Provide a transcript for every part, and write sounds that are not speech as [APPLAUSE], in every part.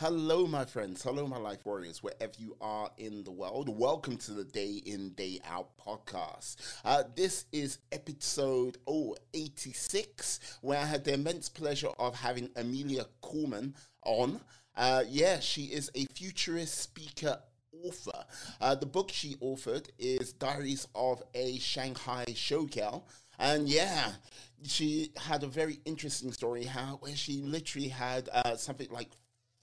Hello, my friends. Hello, my life warriors, wherever you are in the world. Welcome to the Day In, Day Out podcast. Uh, this is episode oh, 86, where I had the immense pleasure of having Amelia Kallman on. Uh, yeah, she is a futurist speaker author. Uh, the book she authored is Diaries of a Shanghai Showgirl. And yeah, she had a very interesting story how where she literally had uh, something like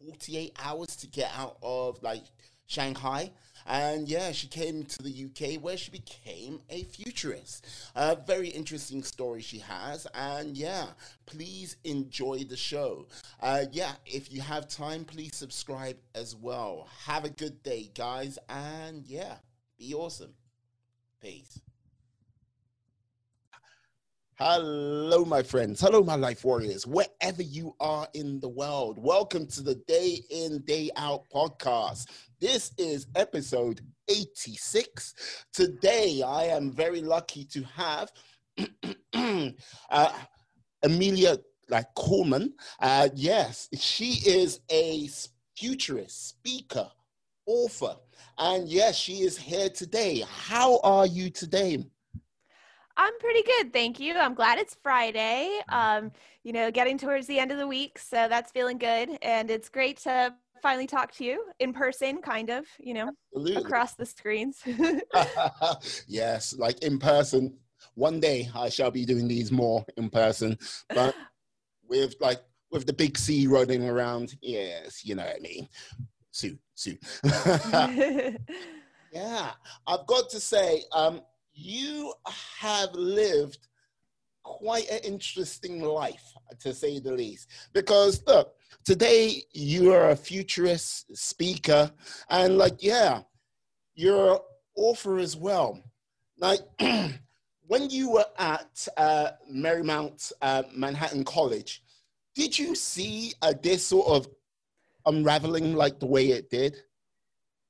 48 hours to get out of like Shanghai. And yeah, she came to the UK where she became a futurist. A very interesting story she has. And yeah, please enjoy the show. Uh, yeah, if you have time, please subscribe as well. Have a good day, guys. And yeah, be awesome. Peace. Hello, my friends. Hello, my life warriors, wherever you are in the world. Welcome to the Day In, Day Out podcast. This is episode 86. Today, I am very lucky to have [CLEARS THROAT] uh, Amelia like Kallman. Uh, yes, she is a futurist, speaker, author. And yes, she is here today. How are you today? I'm pretty good, thank you. I'm glad it's Friday. Um, you know, getting towards the end of the week, so that's feeling good, and it's great to finally talk to you in person, kind of. You know, Absolutely. across the screens. [LAUGHS] [LAUGHS] yes, like in person. One day I shall be doing these more in person, but with like with the big C running around. Yes, you know what I mean. Sue, Sue. [LAUGHS] yeah, I've got to say, um, you have lived quite an interesting life, to say the least. Because look, today you are a futurist speaker, and like, yeah, you're an author as well. Like, [CLEARS THROAT] when you were at uh, Marymount uh, Manhattan College, did you see uh, this sort of unraveling like the way it did?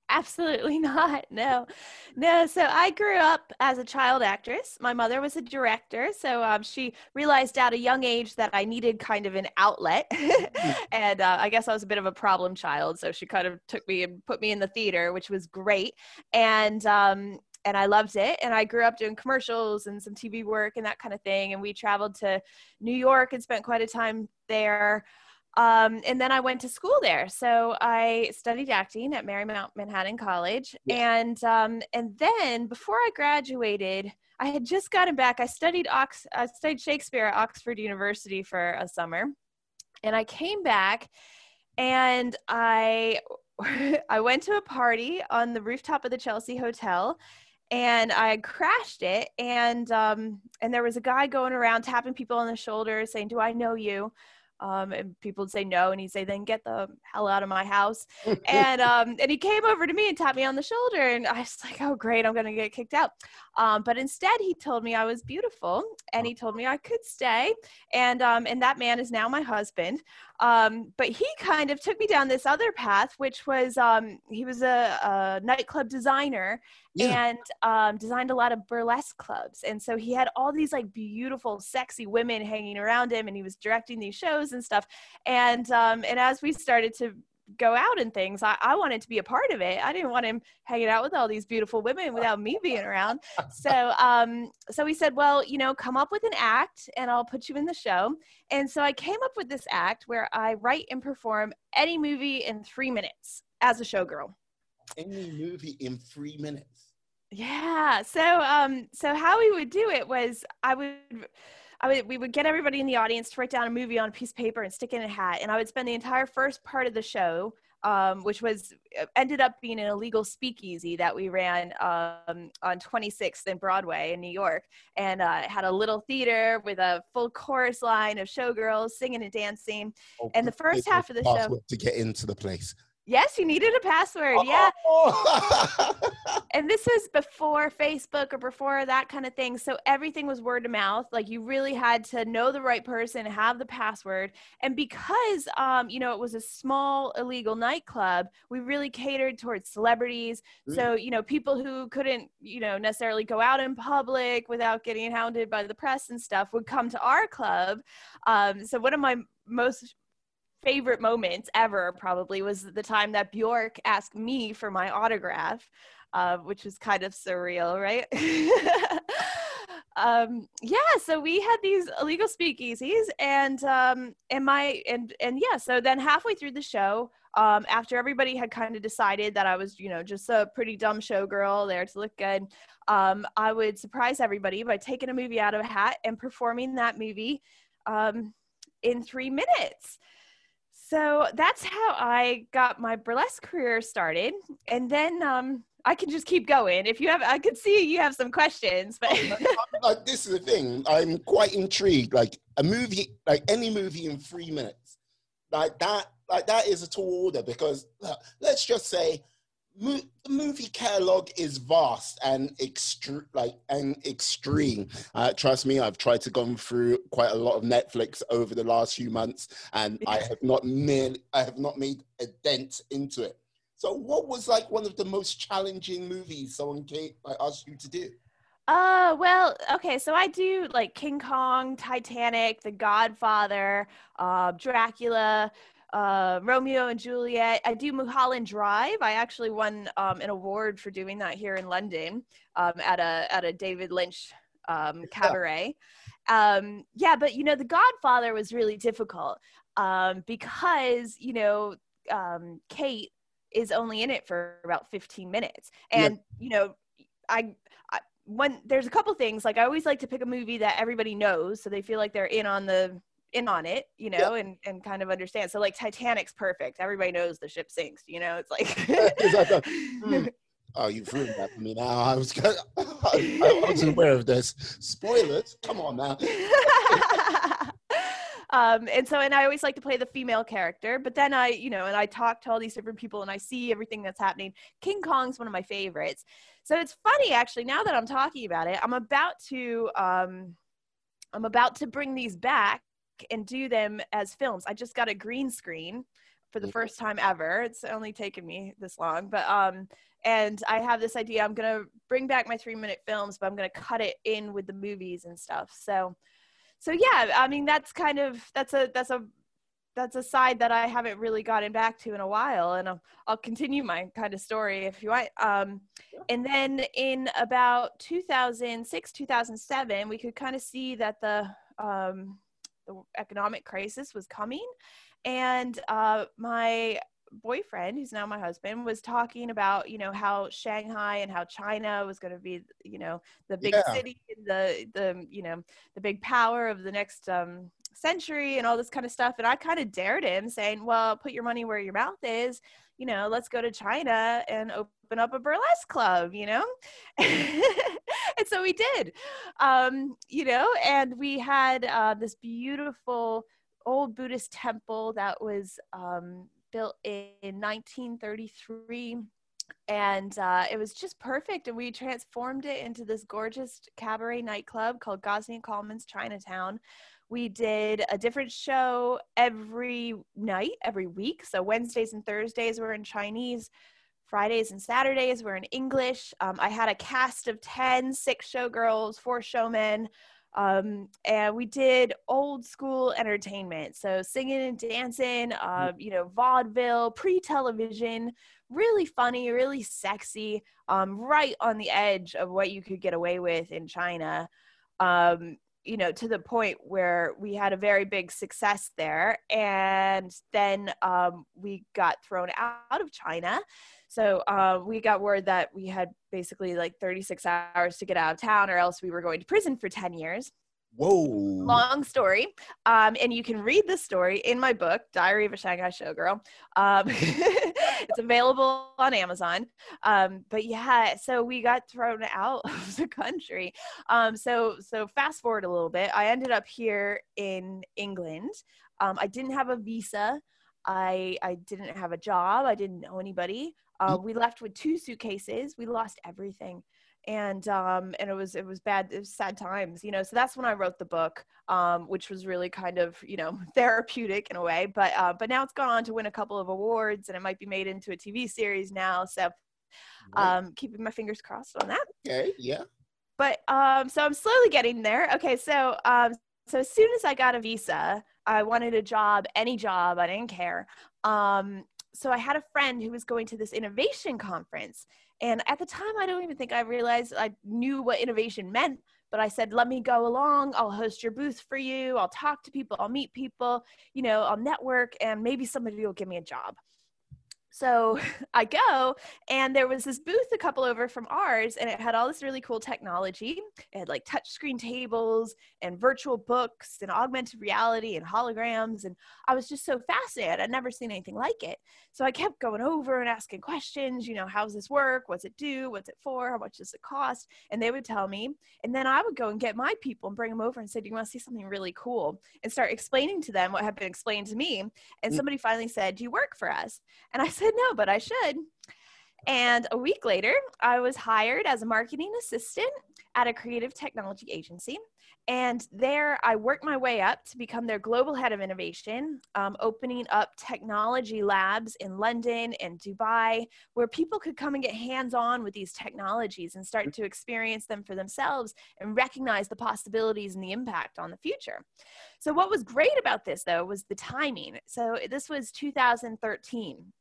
Absolutely [LAUGHS] not. No, no. So I grew up as a child actress. My mother was a director. So um, she realized at a young age that I needed kind of an outlet. [LAUGHS] Mm. and uh, I guess I was a bit of a problem child. So she kind of took me and put me in the theater, which was great. And, um, and I loved it. And I grew up doing commercials and some TV work and that kind of thing. And we traveled to New York and spent quite a time there. Um, and then I went to school there. So I studied acting at Marymount Manhattan College. Yeah. And, um, and then before I graduated, I had just gotten back. I studied, Ox- I studied Shakespeare at Oxford University for a summer. And I came back and I, [LAUGHS] I went to a party on the rooftop of the Chelsea Hotel and I crashed it. And, um, and there was a guy going around tapping people on the shoulder saying, do I know you? Um, and people would say no, and he'd say, "Then get the hell out of my house." [LAUGHS] and um, and he came over to me and tapped me on the shoulder, and I was like, "Oh, great, I'm gonna get kicked out." Um, but instead, he told me I was beautiful, and he told me I could stay, and um, and that man is now my husband. Um, but he kind of took me down this other path, which was um, he was a, a nightclub designer yeah. and um, designed a lot of burlesque clubs. And so he had all these like beautiful, sexy women hanging around him, and he was directing these shows and stuff. And um, and as we started to go out and things. I, I wanted to be a part of it. I didn't want him hanging out with all these beautiful women without me being around. So, [LAUGHS] um, so he said, well, you know, come up with an act and I'll put you in the show. And so I came up with this act where I write and perform any movie in three minutes as a showgirl. Any movie in three minutes. Yeah. So, um, so how we would do it was I would I would, we would get everybody in the audience to write down a movie on a piece of paper and stick it in a hat. And I would spend the entire first part of the show, um, which was uh, ended up being an illegal speakeasy that we ran um, on 26th and Broadway in New York, and uh, had a little theater with a full chorus line of showgirls singing and dancing. Oh, and the first half of the show to get into the place. Yes, you needed a password. Yeah. Oh. and this was before Facebook or before that kind of thing. So everything was word of mouth. Like you really had to know the right person, have the password. And because, um, you know, it was a small illegal nightclub, we really catered towards celebrities. Mm. So, you know, people who couldn't, you know, necessarily go out in public without getting hounded by the press and stuff would come to our club. Um, so one of my most favorite moments ever probably was the time that Bjork asked me for my autograph, uh, which was kind of surreal, right? [LAUGHS] um, yeah, so we had these illegal speakeasies, and um, and my and and yeah, so then halfway through the show, um, after everybody had kind of decided that I was, you know, just a pretty dumb showgirl there to look good, um, I would surprise everybody by taking a movie out of a hat and performing that movie um, in three minutes. So that's how I got my burlesque career started. And then um, I can just keep going. If you have, I could see you have some questions, but like, this is the thing. I'm quite intrigued. Like a movie, like any movie in three minutes, like that, like that is a tall order because uh, let's just say the movie catalog is vast and extreme like and extreme. Uh, trust me i've tried to go through quite a lot of netflix over the last few months and i have not made i have not made a dent into it. So what was like one of the most challenging movies someone came i asked you to do? Uh well okay so i do like king kong titanic the godfather uh dracula uh, Romeo and Juliet. I do Mulholland Drive. I actually won um, an award for doing that here in London um, at a at a David Lynch um, cabaret. Um, yeah, but you know, The Godfather was really difficult um, because you know um, Kate is only in it for about 15 minutes, and yeah. you know, I, I when there's a couple things like I always like to pick a movie that everybody knows, so they feel like they're in on the in on it, you know, yeah. and and kind of understand. So like Titanic's perfect. Everybody knows the ship sinks, you know. It's like [LAUGHS] [LAUGHS] mm. Oh, you've ruined that for me now. I was [LAUGHS] I, I wasn't aware of this. Spoilers. Come on now. um, and so and I always like to play the female character, but then I, you know, and I talk to all these different people and I see everything that's happening. King Kong's one of my favorites. So it's funny actually, now that I'm talking about it, I'm about to um I'm about to bring these back and do them as films. I just got a green screen for the first time ever. It's only taken me this long, but um and I have this idea I'm going to bring back my 3-minute films, but I'm going to cut it in with the movies and stuff. So so yeah, I mean that's kind of that's a that's a that's a side that I haven't really gotten back to in a while, and I'll, I'll continue my kind of story if you want. Um, and then in about 2006, 2007, we could kind of see that the um, the economic crisis was coming. And uh, my boyfriend, who's now my husband, was talking about, you know, how Shanghai and how China was going to be, you know, the big yeah. city, the, the, you know, the big power of the next um, century and all this kind of stuff. And I kind of dared him saying, well, put your money where your mouth is you know, let's go to China and open up a burlesque club, you know? [LAUGHS] and [LAUGHS] so we did, um, you know, and we had uh, this beautiful old Buddhist temple that was um, built in 1933 and uh, it was just perfect. And we transformed it into this gorgeous cabaret nightclub called Gosney Kallman's Chinatown, we did a different show every night, every week. So Wednesdays and Thursdays were in Chinese. Fridays and Saturdays were in English. Um, I had a cast of 10, six showgirls, four showmen. Um, and we did old school entertainment. So singing and dancing, uh, you know, vaudeville, pre television, really funny, really sexy, um, right on the edge of what you could get away with in China. Um, you know to the point where we had a very big success there and then um, we got thrown out of china so uh, we got word that we had basically like 36 hours to get out of town or else we were going to prison for 10 years Whoa. Long story. Um, and you can read the story in my book, Diary of a Shanghai Showgirl. Um, [LAUGHS] it's available on Amazon. Um, but yeah, so we got thrown out [LAUGHS] of the country. Um, so, so fast forward a little bit. I ended up here in England. Um, I didn't have a visa. I, I didn't have a job. I didn't know anybody. Uh, mm. we left with two suitcases. We lost everything. And um and it was it was bad it was sad times you know? So that's when i wrote the book um which was really kind of you know [LAUGHS] therapeutic in a way. But uh but now it's gone on to win a couple of awards and it might be made into a tv series now. So um keeping my fingers crossed on that. Okay yeah. But um so i'm slowly getting there. Okay so um so as soon as I got a visa, I wanted a job, any job, I didn't care. Um, so I had a friend who was going to this innovation conference. And at the time, I don't even think I realized I knew what innovation meant. But I said, let me go along. I'll host your booth for you. I'll talk to people. I'll meet people. You know, I'll network, and maybe somebody will give me a job. So [LAUGHS] I go, and there was this booth a couple over from ours, and it had all this really cool technology. It had like touchscreen tables and virtual books and augmented reality and holograms. And I was just so fascinated. I'd never seen anything like it. So I kept going over and asking questions, you know, how does this work? What's it do? What's it for? How much does it cost? And they would tell me. And then I would go and get my people and bring them over and say, Do you want to see something really cool? And start explaining to them what had been explained to me. And mm. somebody finally said, Do you work for us? And I [LAUGHS] said, No, but I should. And a week later, I was hired as a marketing assistant at a creative technology agency. And there I worked my way up to become their global head of innovation, um, opening up technology labs in London and Dubai, where people could come and get hands on with these technologies and start to experience them for themselves and recognize the possibilities and the impact on the future. So, what was great about this, though, was the timing. So, this was 2013.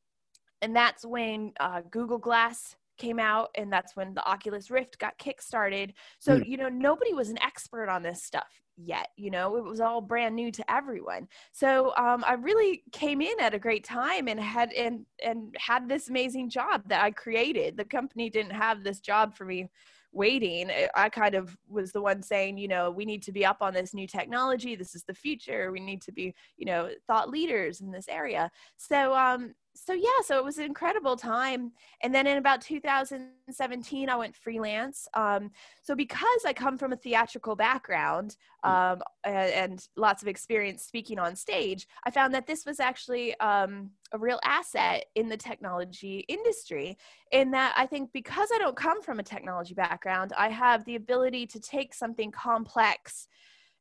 And that's when uh, Google Glass came out and that's when the Oculus Rift got kickstarted. So, mm. you know, nobody was an expert on this stuff yet, you know, it was all brand new to everyone. So, um, I really came in at a great time and had and and had this amazing job that I created. The company didn't have this job for me waiting i kind of was the one saying you know we need to be up on this new technology this is the future we need to be you know thought leaders in this area so um so yeah, so it was an incredible time. And then in about 2017, I went freelance. Um, so because I come from a theatrical background hmm. um, and, and, lots of experience speaking on stage, I found that this was actually um, a real asset in the technology industry. In that I think because I don't come from a technology background, I have the ability to take something complex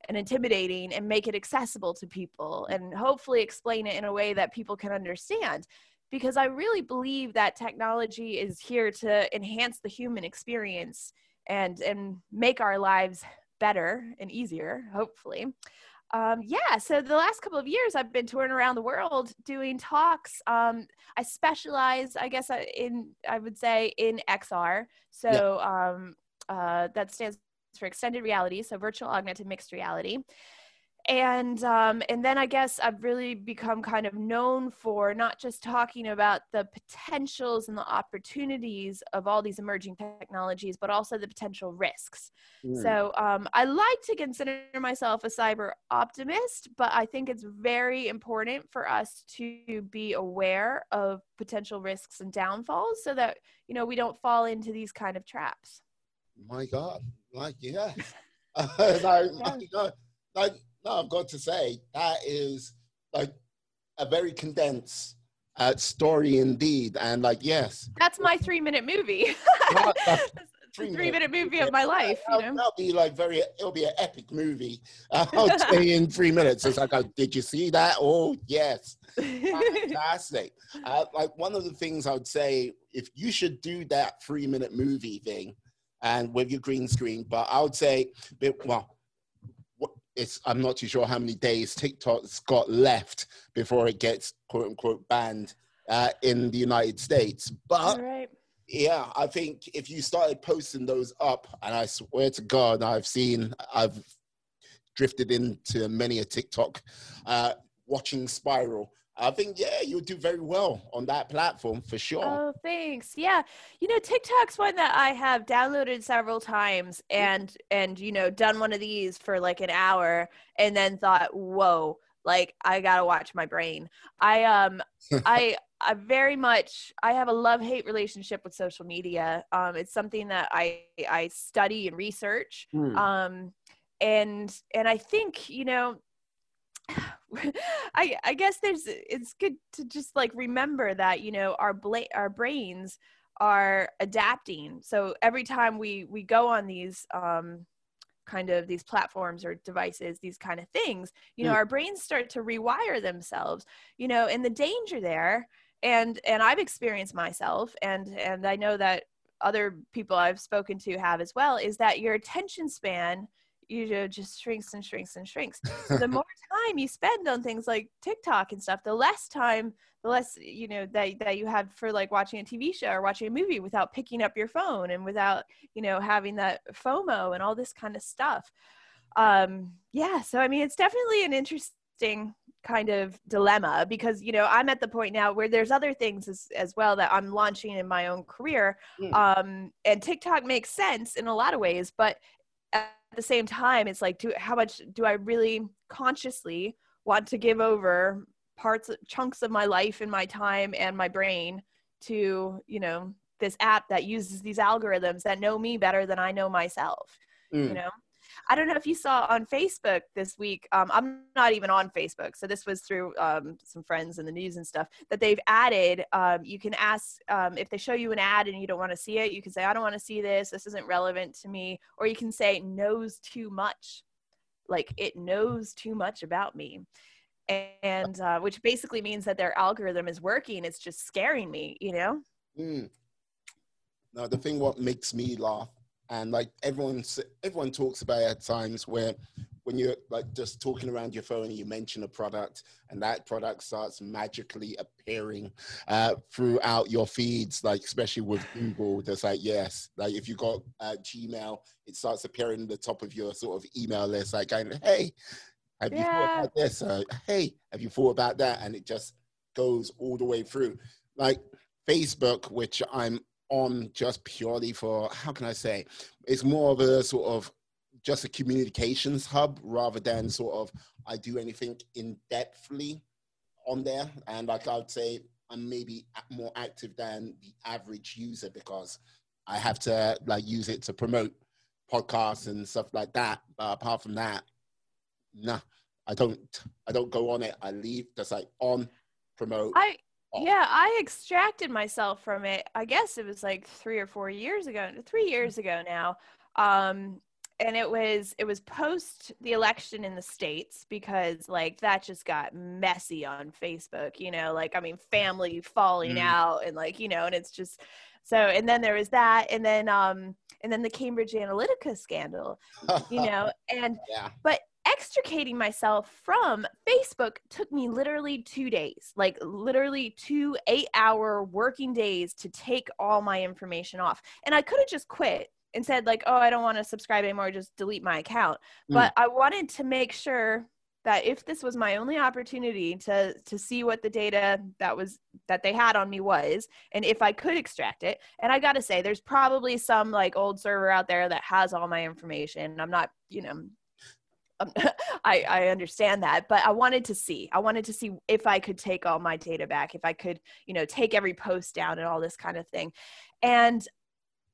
and intimidating and make it accessible to people and hopefully explain it in a way that people can understand because i really believe that technology is here to enhance the human experience and and make our lives better and easier hopefully um, yeah, so the last couple of years, I've been touring around the world doing talks. Um, I specialize, I guess, uh, in I would say in XR. So yeah. um, uh, that stands for extended reality, so virtual augmented mixed reality. And um, and then I guess I've really become kind of known for not just talking about the potentials and the opportunities of all these emerging technologies, but also the potential risks. Mm. So um, I like to consider myself a cyber optimist, but I think it's very important for us to be aware of potential risks and downfalls, so that you know we don't fall into these kind of traps. My God, like, yeah. [LAUGHS] [LAUGHS] like, like, like, no, I've got to say, that is like a very condensed uh, story indeed. And like, yes. That's my three minute movie. three, three minute, movie of my life. You know? That'll be like very, it'll be an epic movie. [LAUGHS] I'll say in three minutes. It's like, oh, did you see that? Oh, yes. Fantastic. Uh, like one of the things I would say, if you should do that three minute movie thing, and with your green screen. But I would say, well, it's I'm not too sure how many days TikTok's got left before it gets quote unquote banned uh, in the United States. But right. yeah, I think if you started posting those up, and I swear to God, I've seen I've drifted into many a TikTok uh, watching Spiral I think yeah, you'll do very well on that platform for sure. Oh, thanks. Yeah, you know, TikTok's one that I have downloaded several times and and you know done one of these for like an hour and then thought, whoa, like I gotta watch my brain. I um [LAUGHS] I I very much I have a love hate relationship with social media. Um, it's something that I I study and research. Mm. Um, and and I think you know [LAUGHS] I I guess there's it's good to just like remember that you know our bla- our brains are adapting. So every time we we go on these um kind of these platforms or devices these kind of things you know mm. our brains start to rewire themselves you know and the danger there and and i've experienced myself and and i know that other people i've spoken to have as well is that your attention span you know just shrinks and shrinks and shrinks. So [LAUGHS] the more time you spend on things like tiktok and stuff the less time the less you know that, that you have for like watching a tv show or watching a movie without picking up your phone and without you know having that fomo and all this kind of stuff. Um yeah so i mean it's definitely an interesting kind of dilemma because you know i'm at the point now where there's other things as, as well that i'm launching in my own career. Mm. um, and tiktok makes sense in a lot of ways but the same time it's like do how much do i really consciously want to give over parts chunks of my life and my time and my brain to you know this app that uses these algorithms that know me better than i know myself mm. you know I don't know if you saw on Facebook this week. Um, I'm not even on Facebook, so this was through um, some friends in the news and stuff that they've added. Um, you can ask um, if they show you an ad and you don't want to see it. You can say, "I don't want to see this. This isn't relevant to me," or you can say, "Knows too much." Like it knows too much about me and uh, which basically means that their algorithm is working. It's just scaring me, you know. Mm. Now, the thing what makes me laugh and like everyone everyone talks about it at times where when you're like just talking around your phone and you mention a product and that product starts magically appearing uh, throughout your feeds like especially with google there's like yes like if you got uh, gmail it starts appearing at the top of your sort of email list like going hey have yeah. you thought about this? Uh, hey have you thought about that? And it just goes all the way through. Like facebook which i'm on just purely for how can I say it's more of a sort of just a communications hub rather than mm-hmm. sort of I do anything in depthly on there. And like I'd say I'm maybe more active than the average user because I have to like use it to promote podcasts and stuff like that. But apart from that, nah, I don't I don't go on it. I leave just like on promote. I yeah, [LAUGHS] I extracted myself from it. I guess it was like three or four years ago, three years ago now. Um, and it was it was post the election in the states because like that just got messy on Facebook. You know, like I mean, family falling mm. out and like you know, and it's just so. And then there was that, and then um, and then the Cambridge Analytica scandal. you [LAUGHS] know, and yeah. but extricating myself from Facebook took me literally two days, like literally two eight hour working days to take all my information off. And I could have just quit and said, like, oh, I don't want to subscribe anymore, just delete my account. Mm. But I wanted to make sure that if this was my only opportunity to to see what the data that was that they had on me was and if i could extract it and i got to say there's probably some like old server out there that has all my information i'm not you know um, [LAUGHS] I, I understand that, but I wanted to see. I wanted to see if I could take all my data back, if I could, you know, take every post down and all this kind of thing. And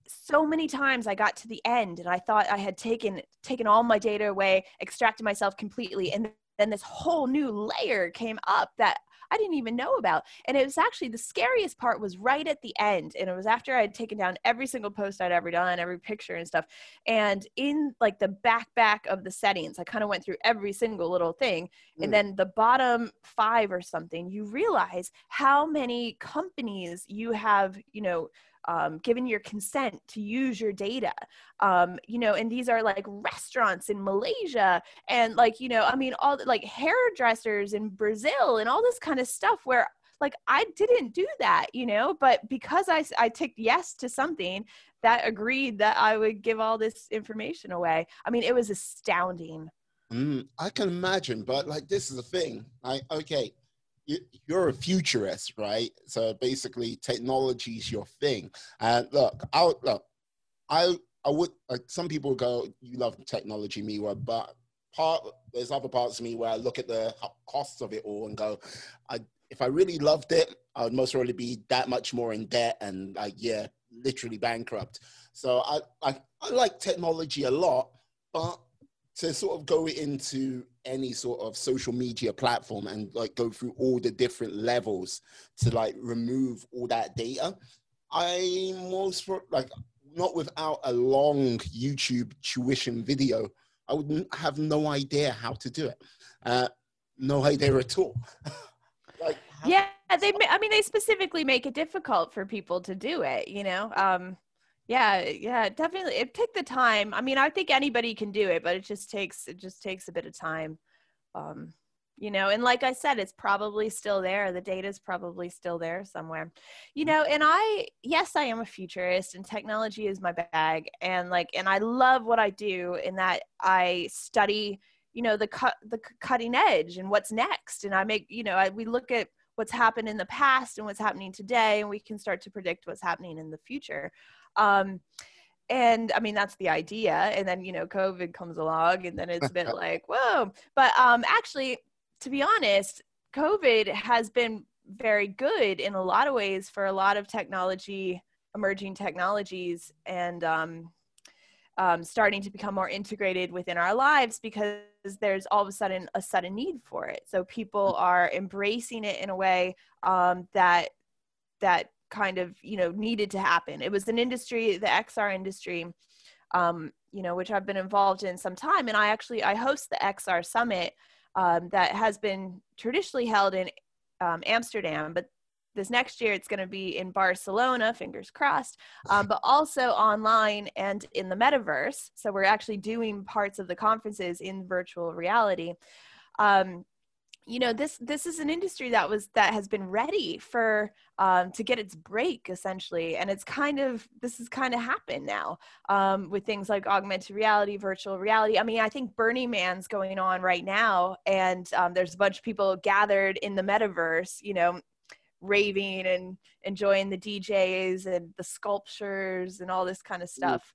so many times I got to the end and I thought I had taken taken all my data away, extracted myself completely, and then this whole new layer came up that I didn't even know about. And it was actually the scariest part was right at the end. And it was after I had taken down every single post I'd ever done, every picture and stuff. And in like the back back of the settings, I kind of went through every single little thing. Mm. And then the bottom five or something, you realize how many companies you have, you know, um, given your consent to use your data. Um, you know and these are like restaurants in malaysia and like you know i mean all like hairdressers in brazil and all this kind of stuff where like i didn't do that you know but because i i ticked yes to something that agreed that i would give all this information away i mean it was astounding. Mm, i can imagine but like this is the thing like okay you're a futurist, right? So basically, technology is your thing. And look, I look, I I would like some people go, you love technology, Miwa, but part there's other parts of me where I look at the costs of it all and go, I if I really loved it, I would most probably be that much more in debt and like yeah, literally bankrupt. So I I, I like technology a lot, but to sort of go into any sort of social media platform and like go through all the different levels to like remove all that data. I most like not without a long youtube tuition video i would have no idea how to do it. Uh, no idea at all. [LAUGHS] Like yeah they i mean they specifically make it difficult for people to do it you know? Um yeah yeah definitely it took the time i mean i think anybody can do it but it just takes it just takes a bit of time um you know and like i said it's probably still there the data is probably still there somewhere. You know and i yes i am a futurist and technology is my bag and like and i love what i do in that i study you know the cut the cutting edge and what's next and i make you know I, we look at what's happened in the past and what's happening today and we can start to predict what's happening in the future um, and I mean that's the idea. And then you know, COVID comes along, and then it's a [LAUGHS] bit like whoa. But um, actually, to be honest, COVID has been very good in a lot of ways for a lot of technology, emerging technologies, and um, um, starting to become more integrated within our lives because there's all of a sudden a sudden need for it. So people are embracing it in a way um, that that kind of you know needed to happen. It was an industry the xr industry um, you know which i've been involved in some time. And i actually i host the xr summit um, that has been traditionally held in um, amsterdam but this next year it's going to be in barcelona fingers crossed um, but also online and in the metaverse. So we're actually doing parts of the conferences in virtual reality. Um, you know this this is an industry that was that has been ready for um, to get its break essentially and it's kind of this has kind of happened now um, with things like augmented reality virtual reality. I mean i think burning man's going on right now and um, there's a bunch of people gathered in the metaverse you know raving and enjoying the djs and the sculptures and all this kind of stuff.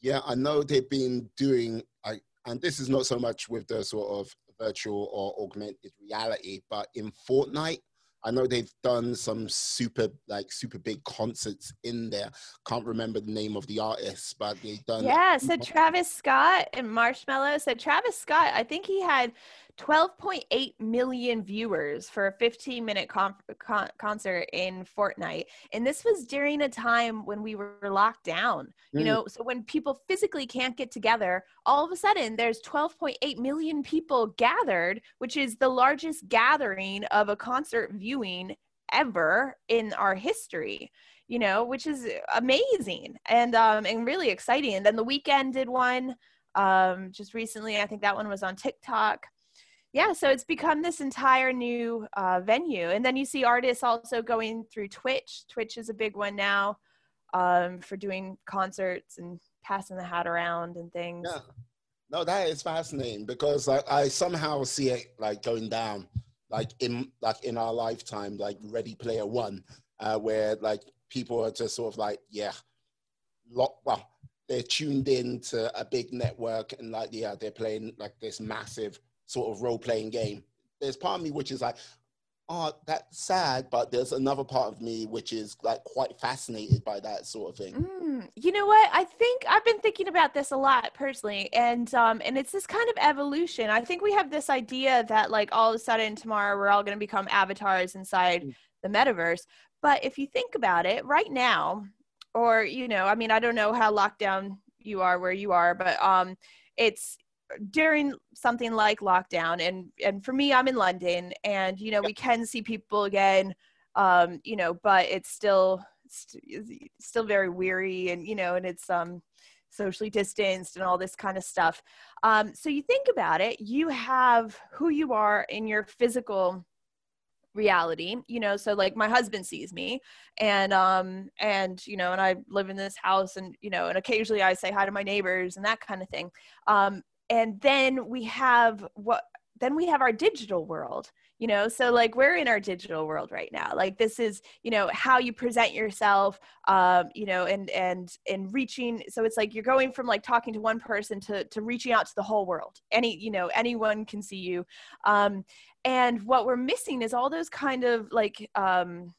Yeah i know they've been doing I, and this is not so much with the sort of virtual or augmented reality. But in Fortnite, I know they've done some super like super big concerts in there. Can't remember the name of the artists, but they've done. Yeah, so [LAUGHS] Travis Scott and Marshmello. So Travis Scott, I think he had 12.8 million viewers for a 15 minute con- con- concert in Fortnite. And this was during a time when we were locked down, you mm. know, so when people physically can't get together, all of a sudden there's 12.8 million people gathered, which is the largest gathering of a concert viewing ever in our history you know which is amazing and um and really exciting and then the Weeknd did one um just recently i think that one was on tiktok yeah so it's become this entire new uh, venue and then you see artists also going through twitch. Twitch is a big one now um, for doing concerts and passing the hat around and things. Yeah. No that is fascinating because i somehow see it like going down like in like in our lifetime like ready player one uh, where like people are just sort of like yeah lock well they're tuned in to a big network and like yeah they're playing like this massive sort of role playing game. There's part of me which is like, oh, that's sad, but there's another part of me which is like quite fascinated by that sort of thing. Mm, you know what? I think I've been thinking about this a lot personally, and um, and it's this kind of evolution. I think we have this idea that like all of a sudden tomorrow we're all going to become avatars inside mm. the metaverse. But if you think about it, right now, or you know, I mean, I don't know how locked down you are where you are, but um, it's during something like lockdown and and for me i'm in london and you know we can see people again um you know but it's still still very weary and you know and it's um socially distanced and all this kind of stuff. Um so you think about it you have who you are in your physical reality you know so like my husband sees me and um and you know and i live in this house and you know and occasionally i say hi to my neighbors and that kind of thing. Um and then we have what then we have our digital world you know? So like we're in our digital world right now. Like this is you know how you present yourself um you know and and and reaching so it's like you're going from like talking to one person to to reaching out to the whole world. Any you know anyone can see you. Um and what we're missing is all those kind of like um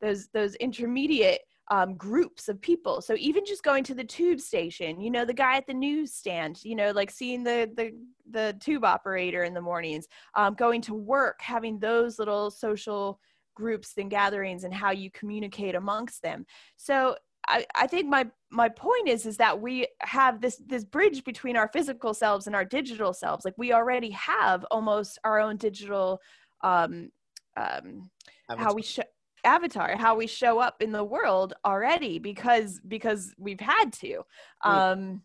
those those intermediate um, groups of people. So even just going to the tube station, you know, the guy at the newsstand, you know, like seeing the the the tube operator in the mornings, um, going to work, having those little social groups and gatherings, and how you communicate amongst them. So I, I think my my point is is that we have this this bridge between our physical selves and our digital selves. Like we already have almost our own digital um, um, how we show avatar how we show up in the world already because because we've had to. Um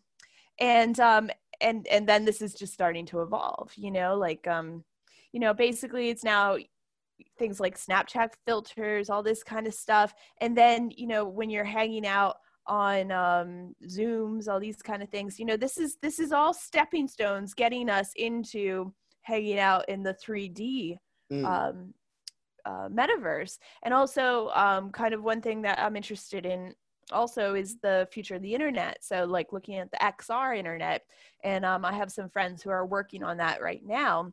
and um and and then this is just starting to evolve you know like um you know basically it's now things like snapchat filters all this kind of stuff. And then you know when you're hanging out on um zooms all these kind of things you know this is this is all stepping stones getting us into hanging out in the 3d mm. um uh, metaverse. And also um, kind of one thing that i'm interested in also is the future of the internet. So like looking at the xr internet and um, i have some friends who are working on that right now.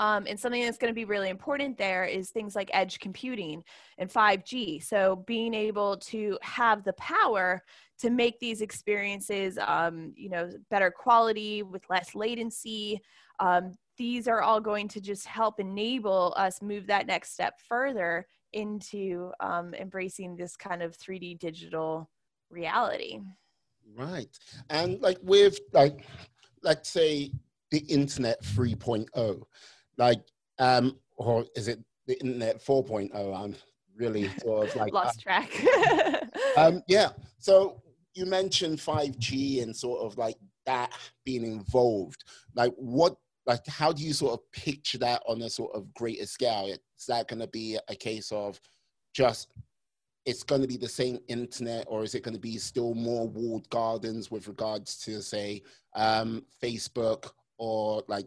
Um, and something that's going to be really important there is things like edge computing and 5G. So being able to have the power to make these experiences, um, you know, better quality with less latency, um, these are all going to just help enable us move that next step further into um, embracing this kind of 3D digital reality. Right. And like with like, let's say the internet 3.0, like, um, or is it the internet 4.0? I'm really sort of like [LAUGHS] lost uh, track. [LAUGHS] um, yeah. So you mentioned 5G and sort of like that being involved. Like, what like how do you sort of picture that on a sort of greater scale is that going to be a case of just it's going to be the same internet or is it going to be still more walled gardens with regards to say um, facebook or like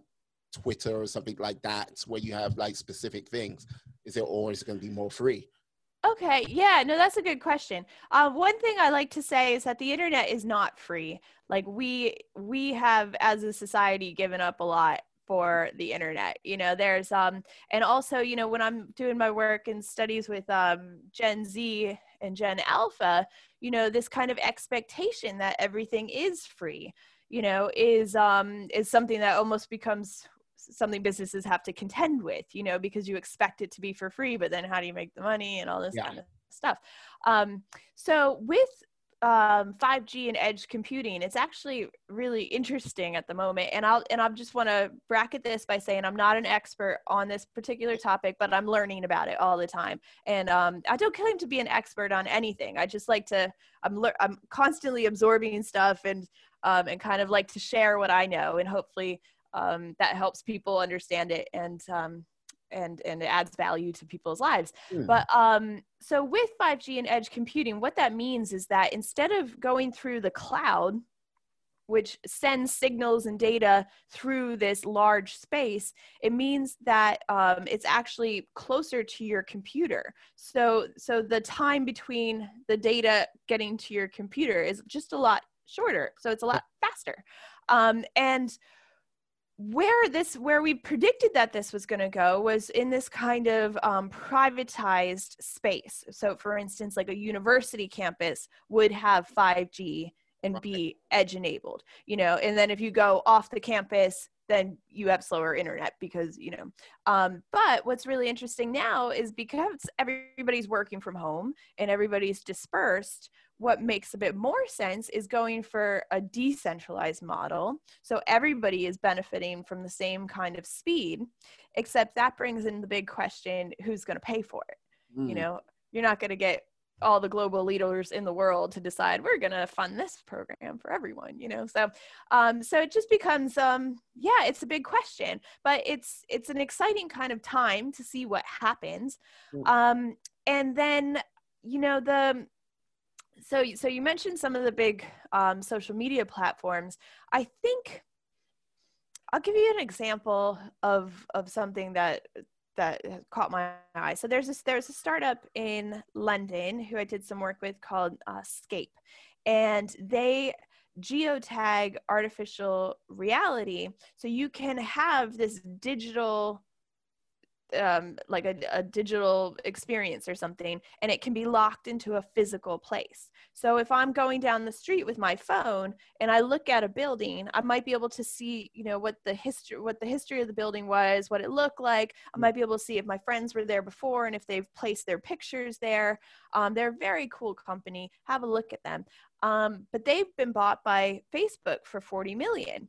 twitter or something like that where you have like specific things is it or is it going to be more free Okay, yeah, no, that's a good question. Uh, one thing I like to say is that the internet is not free. Like we we have as a society given up a lot for the internet you know there's um and also you know when i'm doing my work and studies with um gen z and gen alpha you know this kind of expectation that everything is free you know is um is something that almost becomes something businesses have to contend with you know because you expect it to be for free but then how do you make the money and all this yeah. kind of stuff um so with um, 5G and edge computing. It's actually really interesting at the moment, and I'll and I just want to bracket this by saying I'm not an expert on this particular topic, but I'm learning about it all the time. And um, I don't claim to be an expert on anything. I just like to I'm le- I'm constantly absorbing stuff and um, and kind of like to share what I know, and hopefully um, that helps people understand it and um, and and it adds value to people's lives mm. but um so with 5g and edge computing what that means is that instead of going through the cloud which sends signals and data through this large space, it means that um, it's actually closer to your computer. So, so the time between the data getting to your computer is just a lot shorter. So it's a lot faster. Um, and where this where we predicted that this was going to go was in this kind of um, privatized space. So for instance like a university campus would have 5g and be edge enabled you know and then if you go off the campus then you have slower internet because you know um, but what's really interesting now is because everybody's working from home and everybody's dispersed what makes a bit more sense is going for a decentralized model. So everybody is benefiting from the same kind of speed, except that brings in the big question who's going to pay for it? Mm. You hmm. know, you're not going to get all the global leaders in the world to decide we're going to fund this program for everyone you know so um so it just becomes um yeah it's a big question but it's it's an exciting kind of time to see what happens mm. um and then you know the so so you mentioned some of the big um, social media platforms i think i'll give you an example of of something that that caught my eye. So there's this there's a startup in london who i did some work with called uh, scape and they geotag artificial reality. So you can have this digital um, like a, a, digital experience or something and it can be locked into a physical place. So if i'm going down the street with my phone and i look at a building i might be able to see you know what the history what the history of the building was what it looked like. I might be able to see if my friends were there before and if they've placed their pictures there. Um, they're a very cool company. Have a look at them. Um, but they've been bought by facebook for 40 million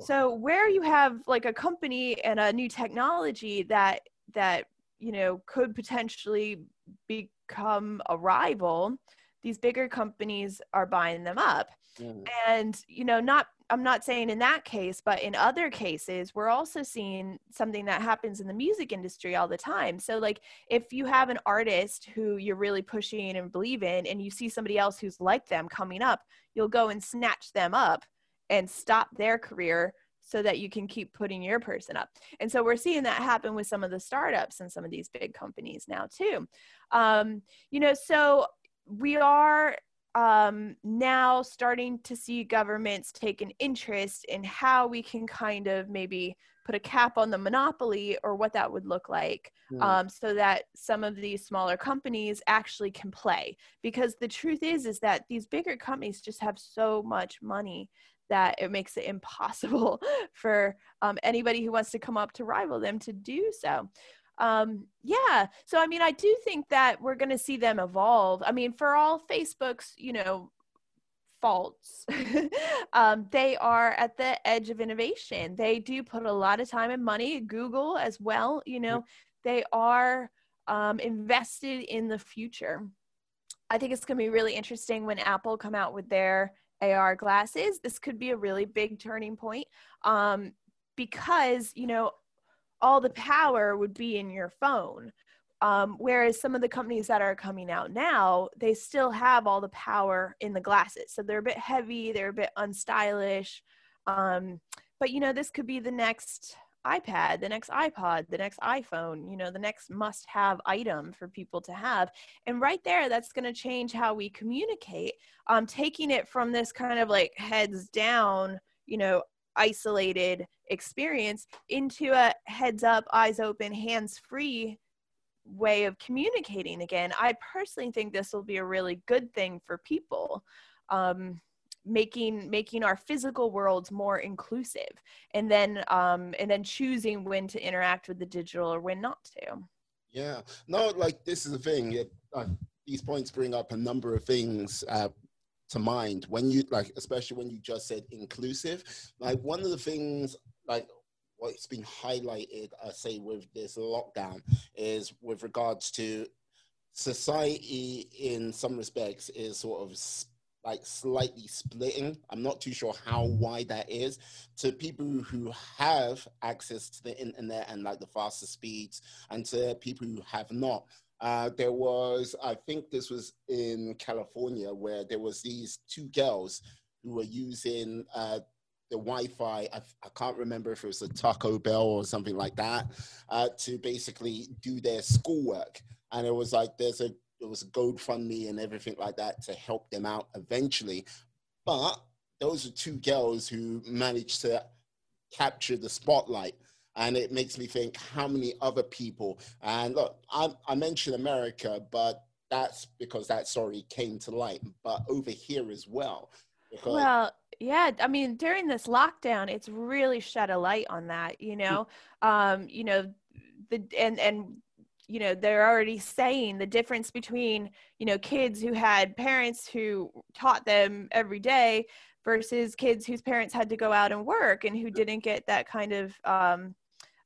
so where you have like a company and a new technology that that you know could potentially become a rival, these bigger companies are buying them up. Mm. And, you know, not, I'm not saying in that case, but in other cases, we're also seeing something that happens in the music industry all the time. So, like, if you have an artist who you're really pushing and believe in, and you see somebody else who's like them coming up, you'll go and snatch them up and stop their career so that you can keep putting your person up. And so we're seeing that happen with some of the startups and some of these big companies now too. Um, you know, so we are um, now starting to see governments take an interest in how we can kind of maybe put a cap on the monopoly or what that would look like mm. um, so that some of these smaller companies actually can play because the truth is is that these bigger companies just have so much money that it makes it impossible [LAUGHS] for um, anybody who wants to come up to rival them to do so. Um, yeah so i mean i do think that we're going to see them evolve. I mean for all facebook's you know faults [LAUGHS] um, they are at the edge of innovation. They do put a lot of time and money google as well you know they are um, invested in the future. I think it's going to be really interesting when apple come out with their ar glasses this could be a really big turning point um, because you know all the power would be in your phone. Um, whereas some of the companies that are coming out now, they still have all the power in the glasses. So they're a bit heavy, they're a bit unstylish. Um, but you know, this could be the next iPad, the next iPod, the next iPhone, you know, the next must have item for people to have. And right there, that's going to change how we communicate. Um, taking it from this kind of like heads down, you know, isolated experience into a heads up, eyes open, hands free way of communicating again. I personally think this will be a really good thing for people. Um, making making our physical worlds more inclusive and then um and then choosing when to interact with the digital or when not to. Yeah. No like this is the thing. It, uh, these points bring up a number of things uh, to mind. When you like especially when you just said inclusive like one of the things like what's been highlighted i say with this lockdown is with regards to society in some respects is sort of like slightly splitting i'm not too sure how wide that is to people who have access to the internet and like the faster speeds and to people who have not uh, there was, I think this was in California, where there was these two girls who were using uh, the Wi-Fi. I, I, can't remember if it was a Taco Bell or something like that, uh, to basically do their schoolwork. And it was like there's a there was a GoFundMe and everything like that to help them out eventually. But those are two girls who managed to capture the spotlight. And it makes me think how many other people? And look I, I mentioned america but that's because that story came to light but over here as well. Because- well yeah i mean during this lockdown it's really shed a light on that you know? Um you know the and and you know they're already saying the difference between you know kids who had parents who taught them every day versus kids whose parents had to go out and work and who didn't get that kind of um,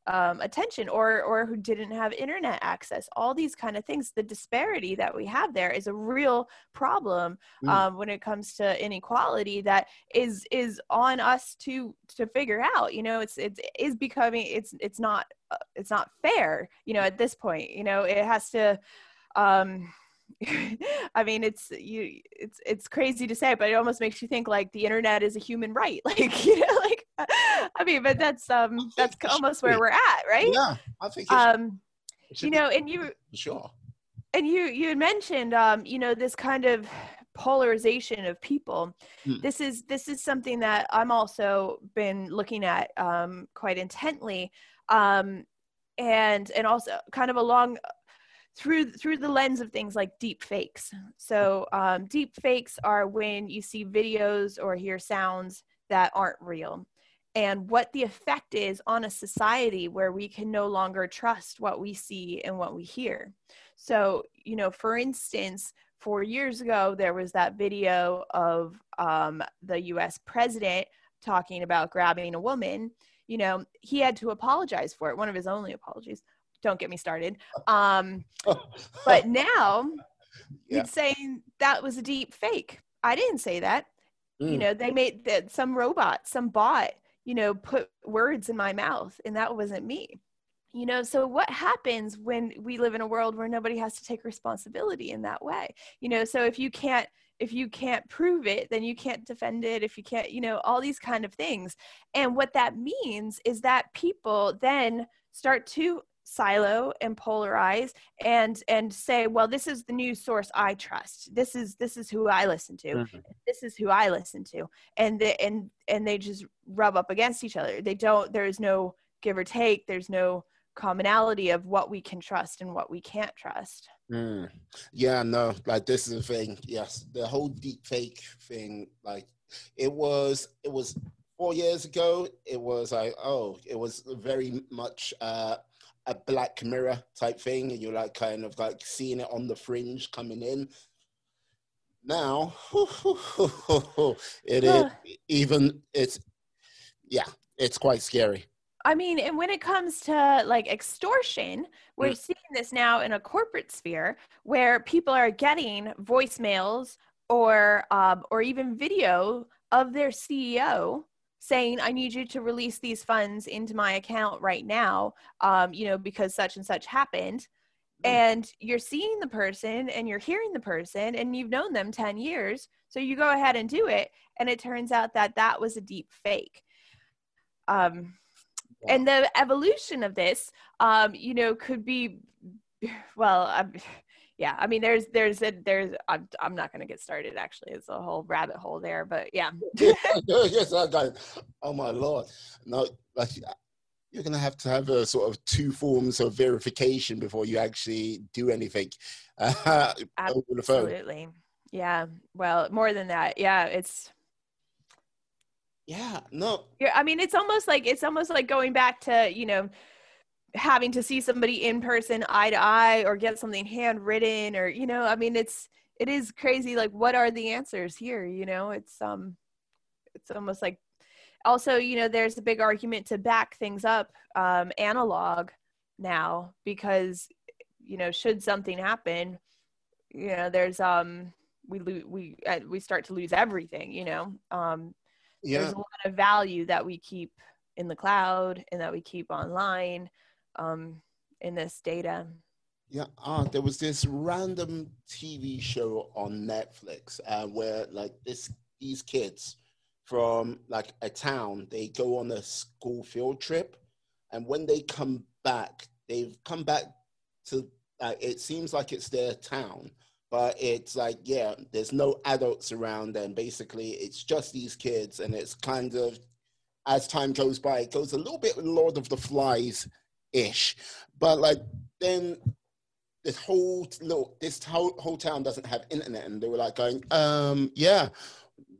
um, attention or or who didn't have internet access all these kind of things the disparity that we have there is a real problem mm. um, when it comes to inequality that is is on us to to figure out you know it's it's becoming it's it's not uh, it's not fair you know at this point you know it has to um [LAUGHS] I mean, it's you. It's it's crazy to say, but it almost makes you think like the internet is a human right. [LAUGHS] Like you know, like [LAUGHS] I mean, but that's um that's almost where we're at, right? Yeah, I think. um, you know, and you sure. And you you had mentioned um you know this kind of polarization of people. Hmm. This is this is something that I'm also been looking at um quite intently. Um, and and also kind of along through through the lens of things like deep fakes. So um, deep fakes are when you see videos or hear sounds that aren't real and what the effect is on a society where we can no longer trust what we see and what we hear. So, you know, for instance, four years ago, there was that video of um, the US president talking about grabbing a woman. You know, he had to apologize for it, one of his only apologies don't get me started. Um, [LAUGHS] but now yeah. it's saying that was a deep fake. I didn't say that. Mm. You know, they made that some robot, some bot, you know, put words in my mouth, and that wasn't me. You know, so what happens when we live in a world where nobody has to take responsibility in that way? You know, so if you can't if you can't prove it then you can't defend it if you can't you know all these kind of things and what that means is that people then start to silo and polarize and and say well this is the news source i trust. This is this is who i listen to. Mm-hmm. this is who i listen to. And the, and and they just rub up against each other. They don't there's no give or take. There's no commonality of what we can trust and what we can't trust. Mm. yeah no like this is the thing. Yes the whole deep fake thing like it was it was four years ago. It was like oh it was very much uh a Black Mirror type thing, and you're like kind of like seeing it on the fringe coming in. Now, [LAUGHS] it is even it's yeah, it's quite scary. I mean, and when it comes to like extortion, we're mm. seeing this now in a corporate sphere where people are getting voicemails or um, or even video of their CEO saying i need you to release these funds into my account right now um, you know because such and such happened. Mm. and you're seeing the person and you're hearing the person and you've known them 10 years so you go ahead and do it and it turns out that that was a deep fake. Um, and the evolution of this um, you know could be [SIGHS] well I'm, yeah i mean there's there's a there's i'm, I'm not going to get started actually it's a whole rabbit hole there but yeah. [LAUGHS] [LAUGHS] Yes i got it. Oh my lord. No like you're going to have to have a sort of two forms of verification before you actually do anything [LAUGHS] uh, absolutely. Yeah well more than that yeah it's yeah no. Yeah i mean it's almost like it's almost like going back to you know having to see somebody in person eye to eye or get something handwritten or you know i mean it's it is crazy like what are the answers here you know? It's um it's almost like also you know there's a big argument to back things up um analog now because you know should something happen you know there's um we lose we uh, we start to lose everything you know? Um yeah. there's a lot of value that we keep in the cloud and that we keep online um, in this data. Yeah, uh, there was this random TV show on Netflix uh, where like this these kids from like a town they go on a school field trip, and when they come back, they've come back to uh, it seems like it's their town, but it's like yeah, there's no adults around, and basically it's just these kids, and it's kind of as time goes by, it goes a little bit Lord of the Flies ish. But like then this whole little this whole, whole town doesn't have internet and they were like going um yeah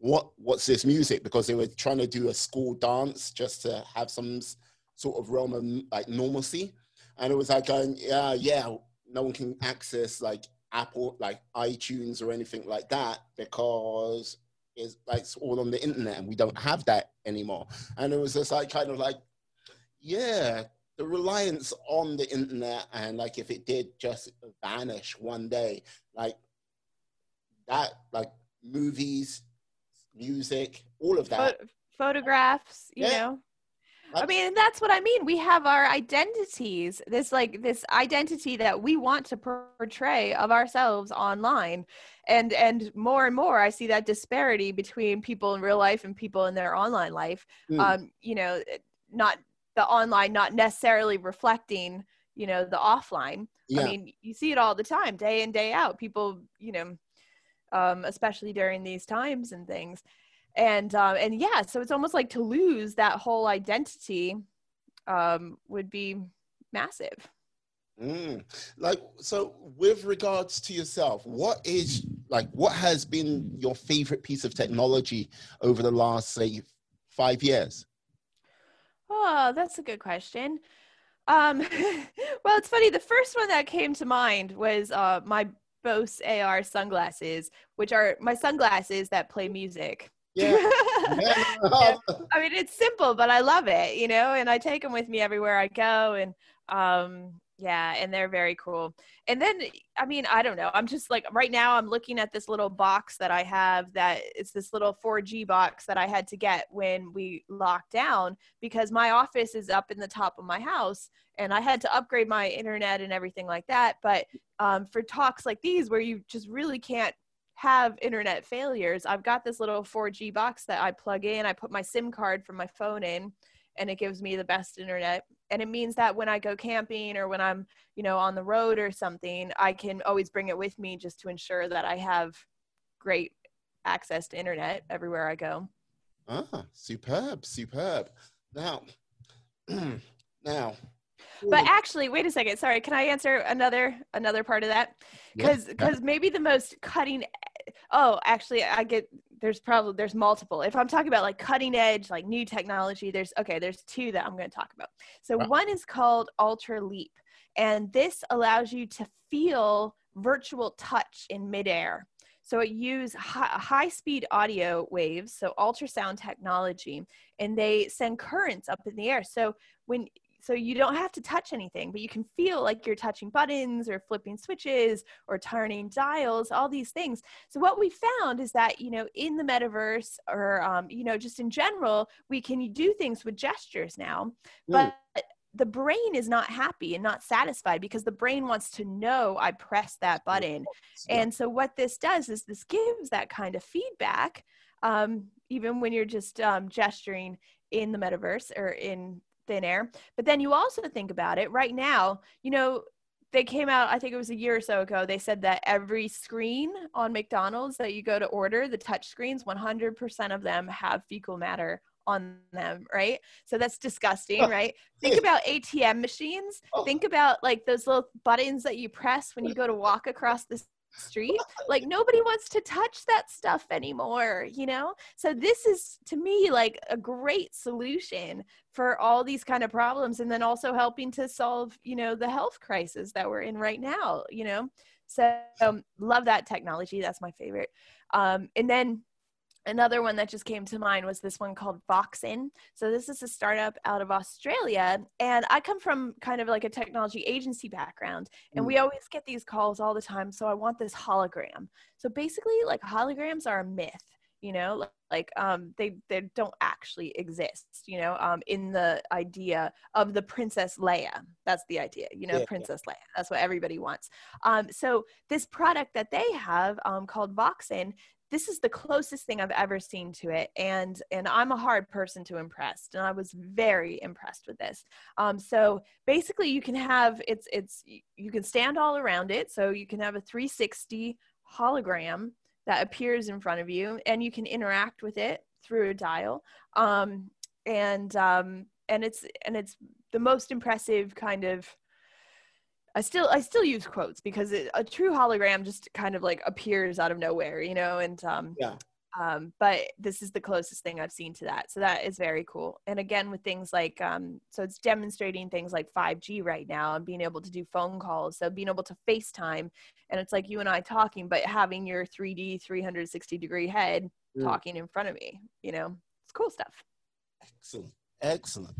what what's this music? Because they were trying to do a school dance just to have some sort of realm of like normalcy. And it was like going yeah yeah no one can access like apple like itunes or anything like that because it's like it's all on the internet and we don't have that anymore. And it was just like kind of like yeah the reliance on the internet and like if it did just vanish one day, like that, like movies, music, all of that. photographs, you yeah. know. I mean, that's what I mean. We have our identities, this like this identity that we want to portray of ourselves online. And and more and more I see that disparity between people in real life and people in their online life. Mm. Um, you know, not the online not necessarily reflecting you know the offline. Yeah. i mean you see it all the time day in day out. People you know um, especially during these times and things. And um, and yeah so it's almost like to lose that whole identity um, would be massive. Mm. like so with regards to yourself what is like what has been your favorite piece of technology over the last say five years Oh, that's a good question. Um, [LAUGHS] well, it's funny. The first one that came to mind was uh, my Bose AR sunglasses, which are my sunglasses that play music. Yeah. [LAUGHS] yeah. [LAUGHS] I mean, it's simple, but I love it, you know, and I take them with me everywhere I go. And um, Yeah, and they're very cool. And then, I mean, I don't know. I'm just like right now. I'm looking at this little box that I have. That it's this little 4G box that I had to get when we locked down because my office is up in the top of my house, and I had to upgrade my internet and everything like that. But um, for talks like these, where you just really can't have internet failures, I've got this little 4G box that I plug in. I put my SIM card from my phone in and it gives me the best internet and it means that when i go camping or when i'm you know on the road or something i can always bring it with me just to ensure that i have great access to internet everywhere i go. Ah superb superb. Now [CLEARS THROAT] now but actually wait a second sorry can i answer another another part of that? Because because yeah. maybe the most cutting oh actually i get there's probably there's multiple. If i'm talking about like cutting edge like new technology there's okay there's two that i'm going to talk about. So wow. one is called Ultraleap and this allows you to feel virtual touch in midair. So it uses high speed audio waves so ultrasound technology and they send currents up in the air. So when so you don't have to touch anything, but you can feel like you're touching buttons or flipping switches or turning dials, all these things. So what we found is that, you know, in the metaverse or, um, you know, just in general, we can do things with gestures now, mm. but the brain is not happy and not satisfied because the brain wants to know I press that button. And so what this does is this gives that kind of feedback, um, even when you're just um, gesturing in the metaverse or in thin air. But then you also think about it right now, you know, they came out, I think it was a year or so ago, they said that every screen on McDonald's that you go to order, the touch screens, 100% of them have fecal matter on them, right? So that's disgusting, right? Think about ATM machines. Oh. Think about like those little buttons that you press when you go to walk across the street. Like nobody wants to touch that stuff anymore you know? So this is to me like a great solution for all these kind of problems and then also helping to solve you know the health crisis that we're in right now you know? So um, love that technology. That's my favorite. Um, and then Another one that just came to mind was this one called Voxon. So this is a startup out of Australia, and I come from kind of like a technology agency background, and mm. we always get these calls all the time. So I want this hologram. So basically, like holograms are a myth. You know, like um, they they don't actually exist. You know, um, in the idea of the Princess Leia, that's the idea. You know, yeah, Princess yeah. Leia. That's what everybody wants. Um, so this product that they have um, called Voxon, this is the closest thing I've ever seen to it, and and I'm a hard person to impress, and I was very impressed with this. Um, so basically, you can have it's it's you can stand all around it, so you can have a 360 hologram that appears in front of you, and you can interact with it through a dial, um, and um, and it's and it's the most impressive kind of I still I still use quotes because it, a true hologram just kind of like appears out of nowhere, you know, and um yeah. Um, but this is the closest thing I've seen to that. So that is very cool. And again, with things like, um, so it's demonstrating things like 5G right now and being able to do phone calls. So being able to FaceTime and it's like you and I talking, but having your 3D 360 degree head mm. talking in front of me, you know, it's cool stuff. Excellent. Excellent.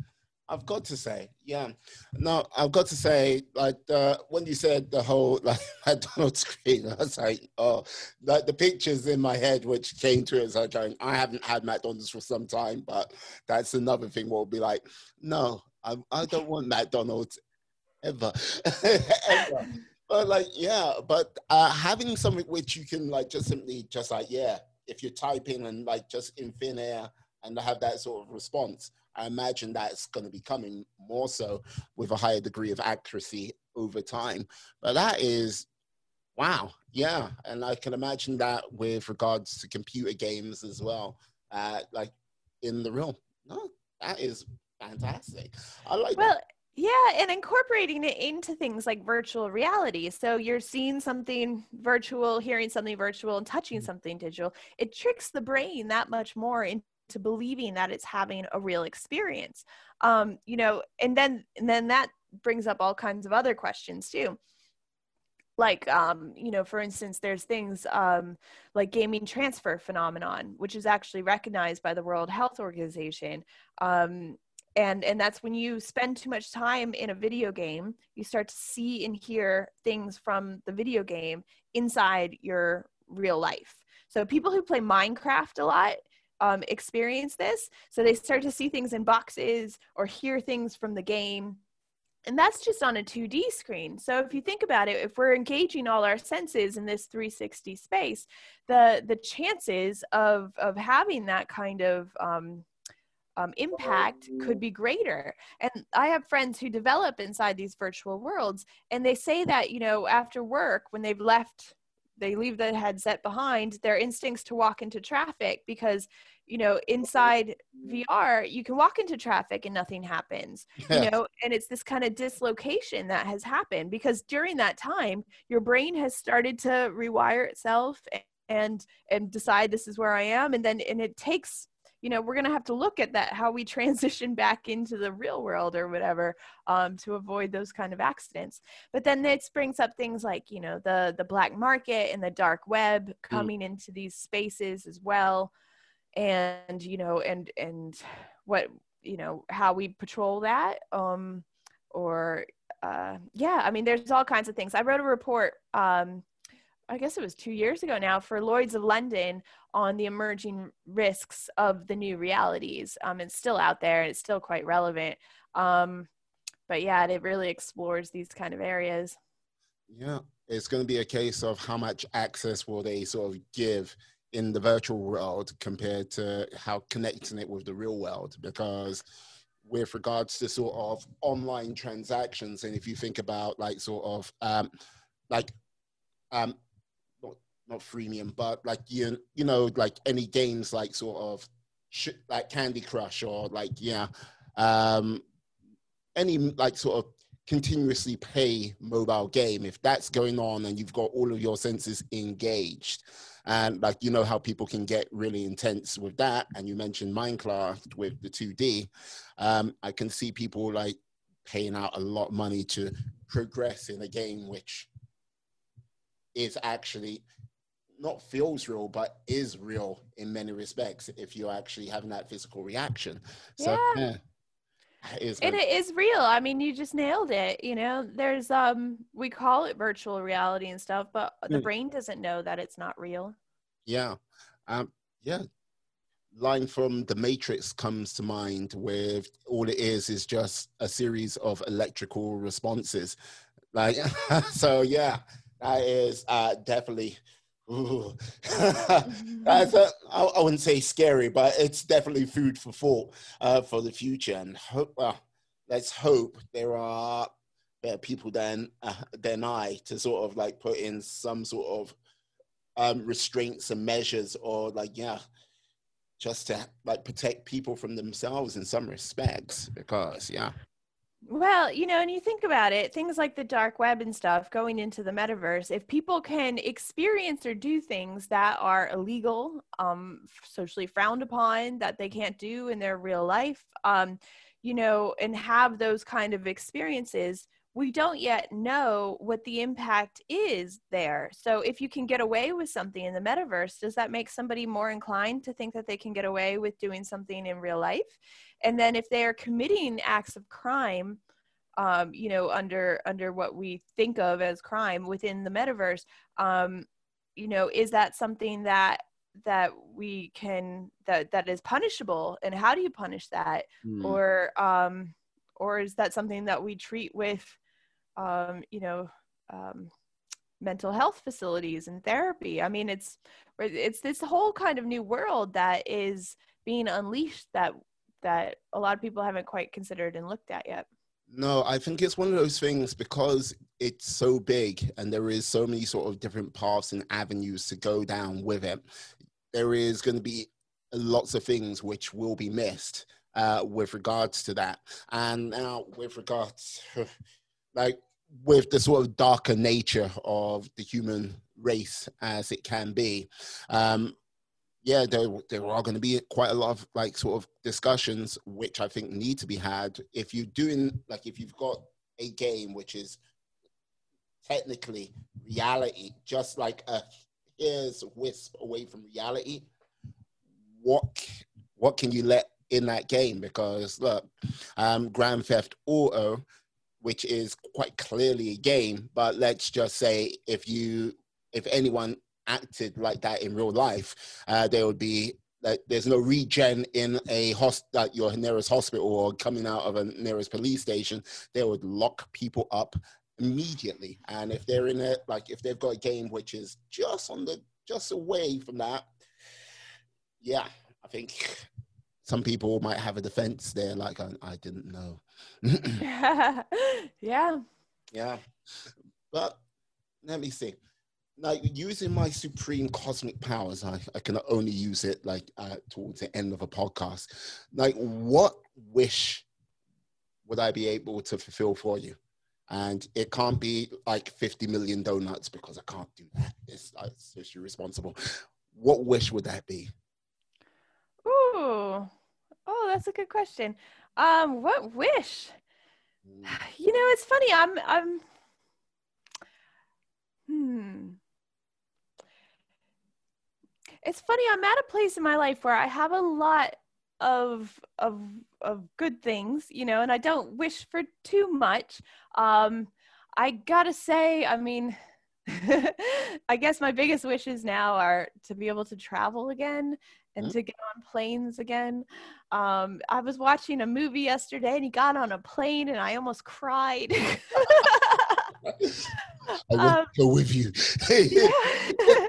I've got to say, yeah. No, I've got to say, like uh, when you said the whole [LAUGHS] like McDonald's screen, [LAUGHS] I was like, oh, like the pictures in my head which came to it as I going, I haven't had McDonald's for some time, but that's another thing. We'll be like, no, I, I don't want McDonald's ever, [LAUGHS] ever. But like, yeah, but uh, having something which you can like just simply just like, yeah, if you type in and like just in thin air and have that sort of response I imagine that's going to be coming more so with a higher degree of accuracy over time. But that is, wow, yeah. And I can imagine that with regards to computer games as well, uh, like in the realm. No, that is fantastic. I like well, that. Yeah, and incorporating it into things like virtual reality. So you're seeing something virtual, hearing something virtual, and touching mm-hmm. something digital. It tricks the brain that much more into to believing that it's having a real experience. Um, you know and then and then that brings up all kinds of other questions too. Like um, you know for instance there's things um, like gaming transfer phenomenon which is actually recognized by the world health organization. Um, and and that's when you spend too much time in a video game you start to see and hear things from the video game inside your real life. So people who play minecraft a lot um, experience this so they start to see things in boxes or hear things from the game and that's just on a 2D screen. So if you think about it, if we're engaging all our senses in this 360 space, the the chances of of having that kind of um, um, impact could be greater. And I have friends who develop inside these virtual worlds, and they say that you know after work when they've left, they leave the headset behind, their instincts to walk into traffic because you know inside vr you can walk into traffic and nothing happens yeah. you know and it's this kind of dislocation that has happened because during that time your brain has started to rewire itself and and decide this is where i am and then and it takes you know we're going to have to look at that how we [LAUGHS] transition back into the real world or whatever um, to avoid those kind of accidents but then it brings up things like you know the the black market and the dark web mm. coming mm. into these spaces as well and you know and and what you know how we patrol that um or uh yeah i mean there's all kinds of things i wrote a report um i guess it was two years ago now for lloyd's of london on the emerging risks of the new realities. Um it's still out there and it's still quite relevant. Um but yeah it really explores these kind of areas. Yeah it's going to be a case of how much access will they sort of give in the virtual world compared to how connecting it with the real world. Because with regards to sort of online transactions and if you think about like sort of um like um not, freemium but like you you know like any games like sort of sh- like candy crush or like yeah um any like sort of continuously pay mobile game if that's going on and you've got all of your senses engaged and like you know how people can get really intense with that and you mentioned minecraft with the 2d um, i can see people like paying out a lot of money to progress in a game which is actually not feels real but is real in many respects if you're actually having that physical reaction. So yeah. yeah is it is real. I mean you just nailed it. You know there's um we call it virtual reality and stuff but the mm. brain doesn't know that it's not real. Yeah. Um yeah. Line from the matrix comes to mind with all it is is just a series of electrical responses. Like [LAUGHS] so yeah that is uh definitely [LAUGHS] I wouldn't say scary, but it's definitely food for thought uh, for the future. And hope, well, let's hope there are better people than uh, than I to sort of like put in some sort of um, restraints and measures, or like yeah, just to like protect people from themselves in some respects. Because yeah, well, you know, and you think about it, things like the dark web and stuff going into the metaverse, if people can experience or do things that are illegal, um, socially frowned upon, that they can't do in their real life, um, you know, and have those kind of experiences, we don't yet know what the impact is there. So if you can get away with something in the metaverse, does that make somebody more inclined to think that they can get away with doing something in real life? And then if they are committing acts of crime, um, you know, under under what we think of as crime within the metaverse, um, you know, is that something that that we can that that is punishable and how do you punish that mm. or um or is that something that we treat with um, you know, um, mental health facilities and therapy. I mean, it's it's this whole kind of new world that is being unleashed that that a lot of people haven't quite considered and looked at yet. No, I think it's one of those things because it's so big and there is so many sort of different paths and avenues to go down with it. There is going to be lots of things which will be missed uh, with regards to that. And now, with regards, [SIGHS] like with the sort of darker nature of the human race as it can be um yeah there, there are going to be quite a lot of like sort of discussions which i think need to be had. If you're doing like if you've got a game which is technically reality just like a here's wisp away from reality what what can you let in that game? Because look, um, Grand Theft Auto, which is quite clearly a game, but let's just say if you if anyone acted like that in real life, uh, there would be like there's no regen in a host like your nearest hospital or coming out of a nearest police station. They would lock people up immediately. And if they're in it, like if they've got a game which is just on the just away from that, yeah, I think some people might have a defense there, like I, I didn't know. [LAUGHS] yeah. Yeah. But let me see like using my supreme cosmic powers, I, I can only use it like uh, towards the end of a podcast. Like, what wish would I be able to fulfill for you? And it can't be like 50 million donuts because I can't do that. It's, it's just irresponsible. What wish would that be? Ooh, oh, that's a good question. Um, what wish? Mm. You know, it's funny. I'm, I'm, hmm it's funny i'm at a place in my life where i have a lot of of of good things you know and i don't wish for too much um i gotta say i mean [LAUGHS] i guess my biggest wishes now are to be able to travel again and mm-hmm. to get on planes again um i was watching a movie yesterday and he got on a plane and i almost cried [LAUGHS] [LAUGHS] I will um, go with you. yeah.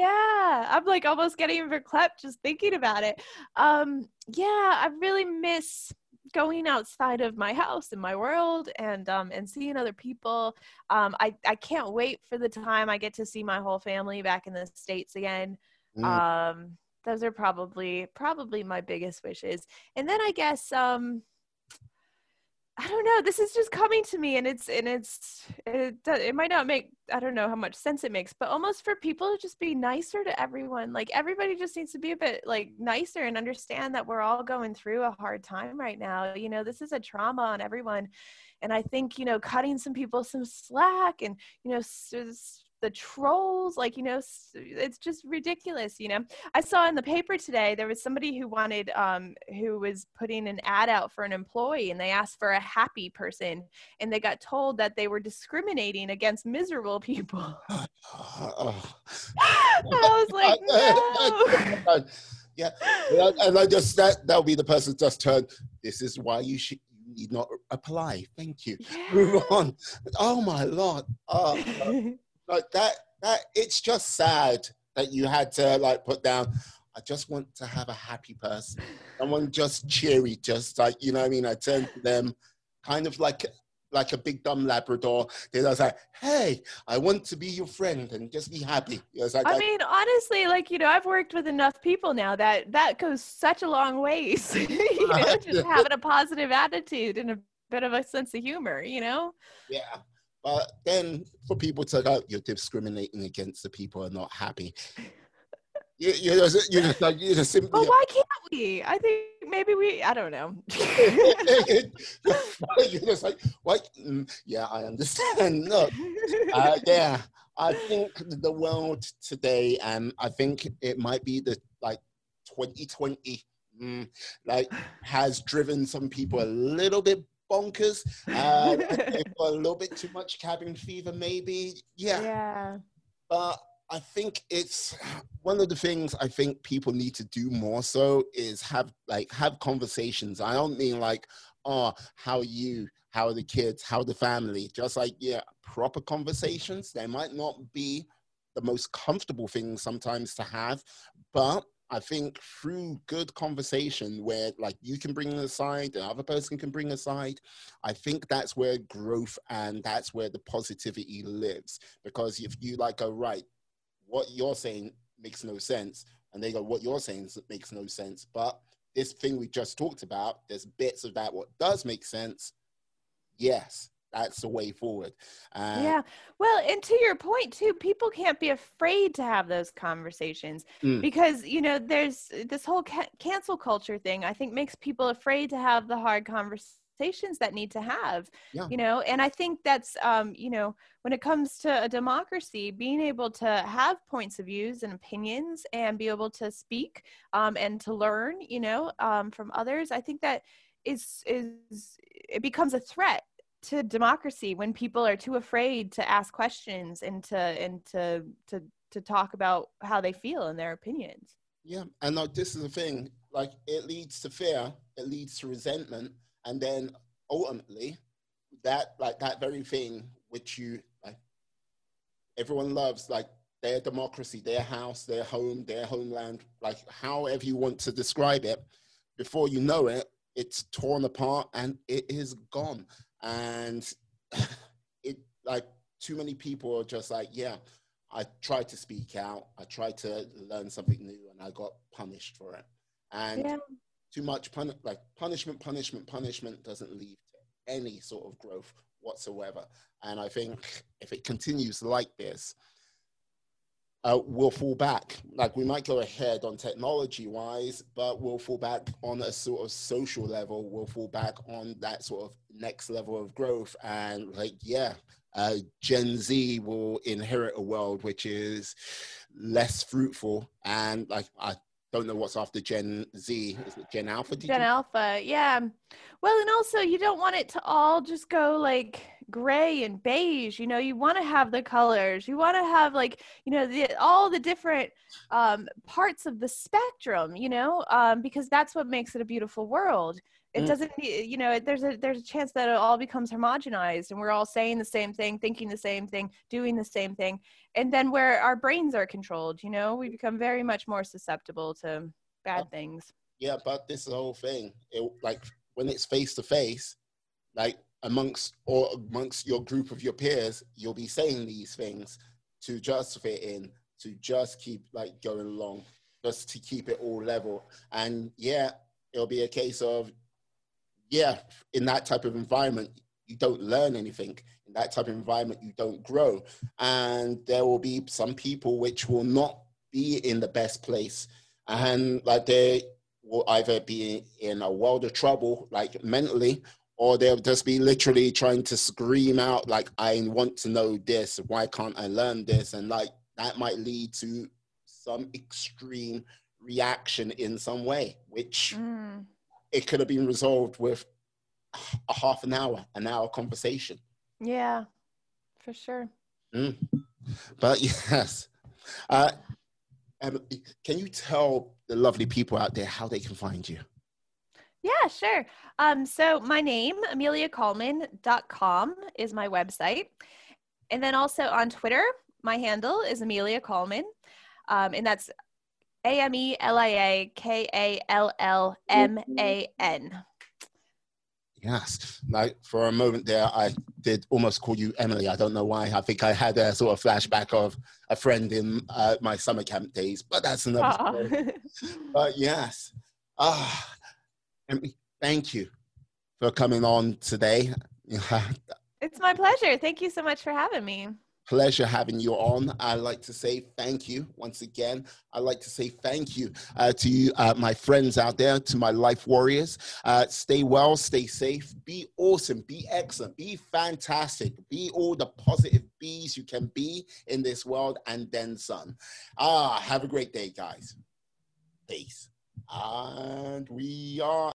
Yeah, I'm like almost getting verklempt just thinking about it. Um, yeah, I really miss going outside of my house and my world and um and seeing other people. Um, I I can't wait for the time I get to see my whole family back in the states again. Mm. Um, those are probably probably my biggest wishes. And then I guess um I don't know. This is just coming to me, and it's and it's it. It might not make I don't know how much sense it makes, but almost for people to just be nicer to everyone. Like everybody just needs to be a bit like nicer and understand that we're all going through a hard time right now. You know, this is a trauma on everyone, and I think you know cutting some people some slack and you know the trolls like you know it's just ridiculous you know? I saw in the paper today there was somebody who wanted um who was putting an ad out for an employee and they asked for a happy person and they got told that they were discriminating against miserable people. [LAUGHS] I was like no. [LAUGHS] yeah and i just that that'll be the person just turned this is why you should need not apply. Thank you. Yeah. move on. Oh my lord. Oh [LAUGHS] like that that it's just sad that you had to like put down I just want to have a happy person. Someone just cheery, just like you know what I mean. I turn to them kind of like like a big dumb Labrador. They was like, "Hey, I want to be your friend and just be happy." like, I mean, honestly, like you know, I've worked with enough people now that that goes such a long ways. [LAUGHS] you [LAUGHS] know, just having a positive attitude and a bit of a sense of humor. You know. Yeah, but then for people to go, you're discriminating against the people who are not happy. [LAUGHS] You, you're, just, you're just like, you're just simply. But why can't we? I think maybe we, I don't know. [LAUGHS] you're just like, what? Mm, yeah, I understand. [LAUGHS] Look, uh, yeah, I think the world today, and I think it might be the like 2020 Mm, like has driven some people a little bit bonkers. Uh, [LAUGHS] a little bit too much cabin fever, maybe. Yeah. Yeah. But I think it's one of the things I think people need to do more so is have like have conversations. I don't mean like, oh, how are you? How are the kids? How are the family? Just like, yeah, proper conversations. They might not be the most comfortable things sometimes to have, but I think through good conversation where like you can bring aside, the other person can bring aside, I think that's where growth and that's where the positivity lives. Because if you like go, right, what you're saying makes no sense, and they go, what you're saying makes no sense. But this thing we just talked about, there's bits of that what does make sense. Yes, that's the way forward. Uh, yeah. Well, and to your point too, people can't be afraid to have those conversations mm. because you know there's this whole ca- cancel culture thing. I think makes people afraid to have the hard conversations conversations that need to have Yeah. you know and i think that's um you know when it comes to a democracy being able to have points of views and opinions and be able to speak um and to learn you know um from others i think that is is it becomes a threat to democracy when people are too afraid to ask questions and to and to to to talk about how they feel and their opinions Yeah, and like this is the thing. Like it leads to fear, it leads to resentment, and then ultimately, that like that very thing which you like, everyone loves, like their democracy, their house, their home, their homeland, like however you want to describe it. Before you know it, it's torn apart and it is gone. And [SIGHS] it like too many people are just like, yeah, I tried to speak out, I tried to learn something new, and I got punished for it. And yeah too much pun- like punishment, punishment, punishment doesn't lead to any sort of growth whatsoever. And I think if it continues like this, uh, we'll fall back. Like we might go ahead on technology wise, but we'll fall back on a sort of social level. We'll fall back on that sort of next level of growth. And like, yeah, uh, Gen Z will inherit a world which is less fruitful. And like, I don't know what's after Gen Z. Is it Gen Alpha? Gen you- Alpha, yeah. Well, and also you don't want it to all just go like gray and beige. You know, you want to have the colors. You want to have like you know the, all the different um, parts of the spectrum. You know, um, because that's what makes it a beautiful world. It Mm. doesn't, you know, there's a there's a chance that it all becomes homogenized and we're all saying the same thing, thinking the same thing, doing the same thing, and then where our brains are controlled, you know, we become very much more susceptible to bad Oh. things. Yeah, but this whole thing. It, like when it's face to face, like amongst or amongst your group of your peers, you'll be saying these things to just fit in, to just keep like going along, just to keep it all level. And yeah, it'll be a case of yeah, in that type of environment, you don't learn anything. In that type of environment, you don't grow. And there will be some people which will not be in the best place. And like they will either be in a world of trouble, like mentally, or they'll just be literally trying to scream out, like, I want to know this. Why can't I learn this? And like that might lead to some extreme reaction in some way, which Mm. it could have been resolved with a half an hour, an hour conversation. Yeah, for sure. Mm. But [LAUGHS] yes, uh, can you tell the lovely people out there how they can find you? Yeah, sure. Um, so my name, ameliakallman.com is my website. And then also on Twitter, my handle is Amelia Kallman. Um, and that's A M E L I A K A L L M A N. Yes, like for a moment there, I did almost call you Emily. I don't know why. I think I had a sort of flashback of a friend in uh, my summer camp days, but that's another story. [LAUGHS] But yes, ah, Thank you for coming on today. [LAUGHS] it's my pleasure. Thank you so much for having me. pleasure having you on. I'd like to say thank you once again. I'd like to say thank you uh, to you, uh, my friends out there, to my life warriors. Uh, stay well, stay safe, be awesome, be excellent, be fantastic, be all the positive bees you can be in this world and then some. Ah, have a great day, guys. Peace. And we are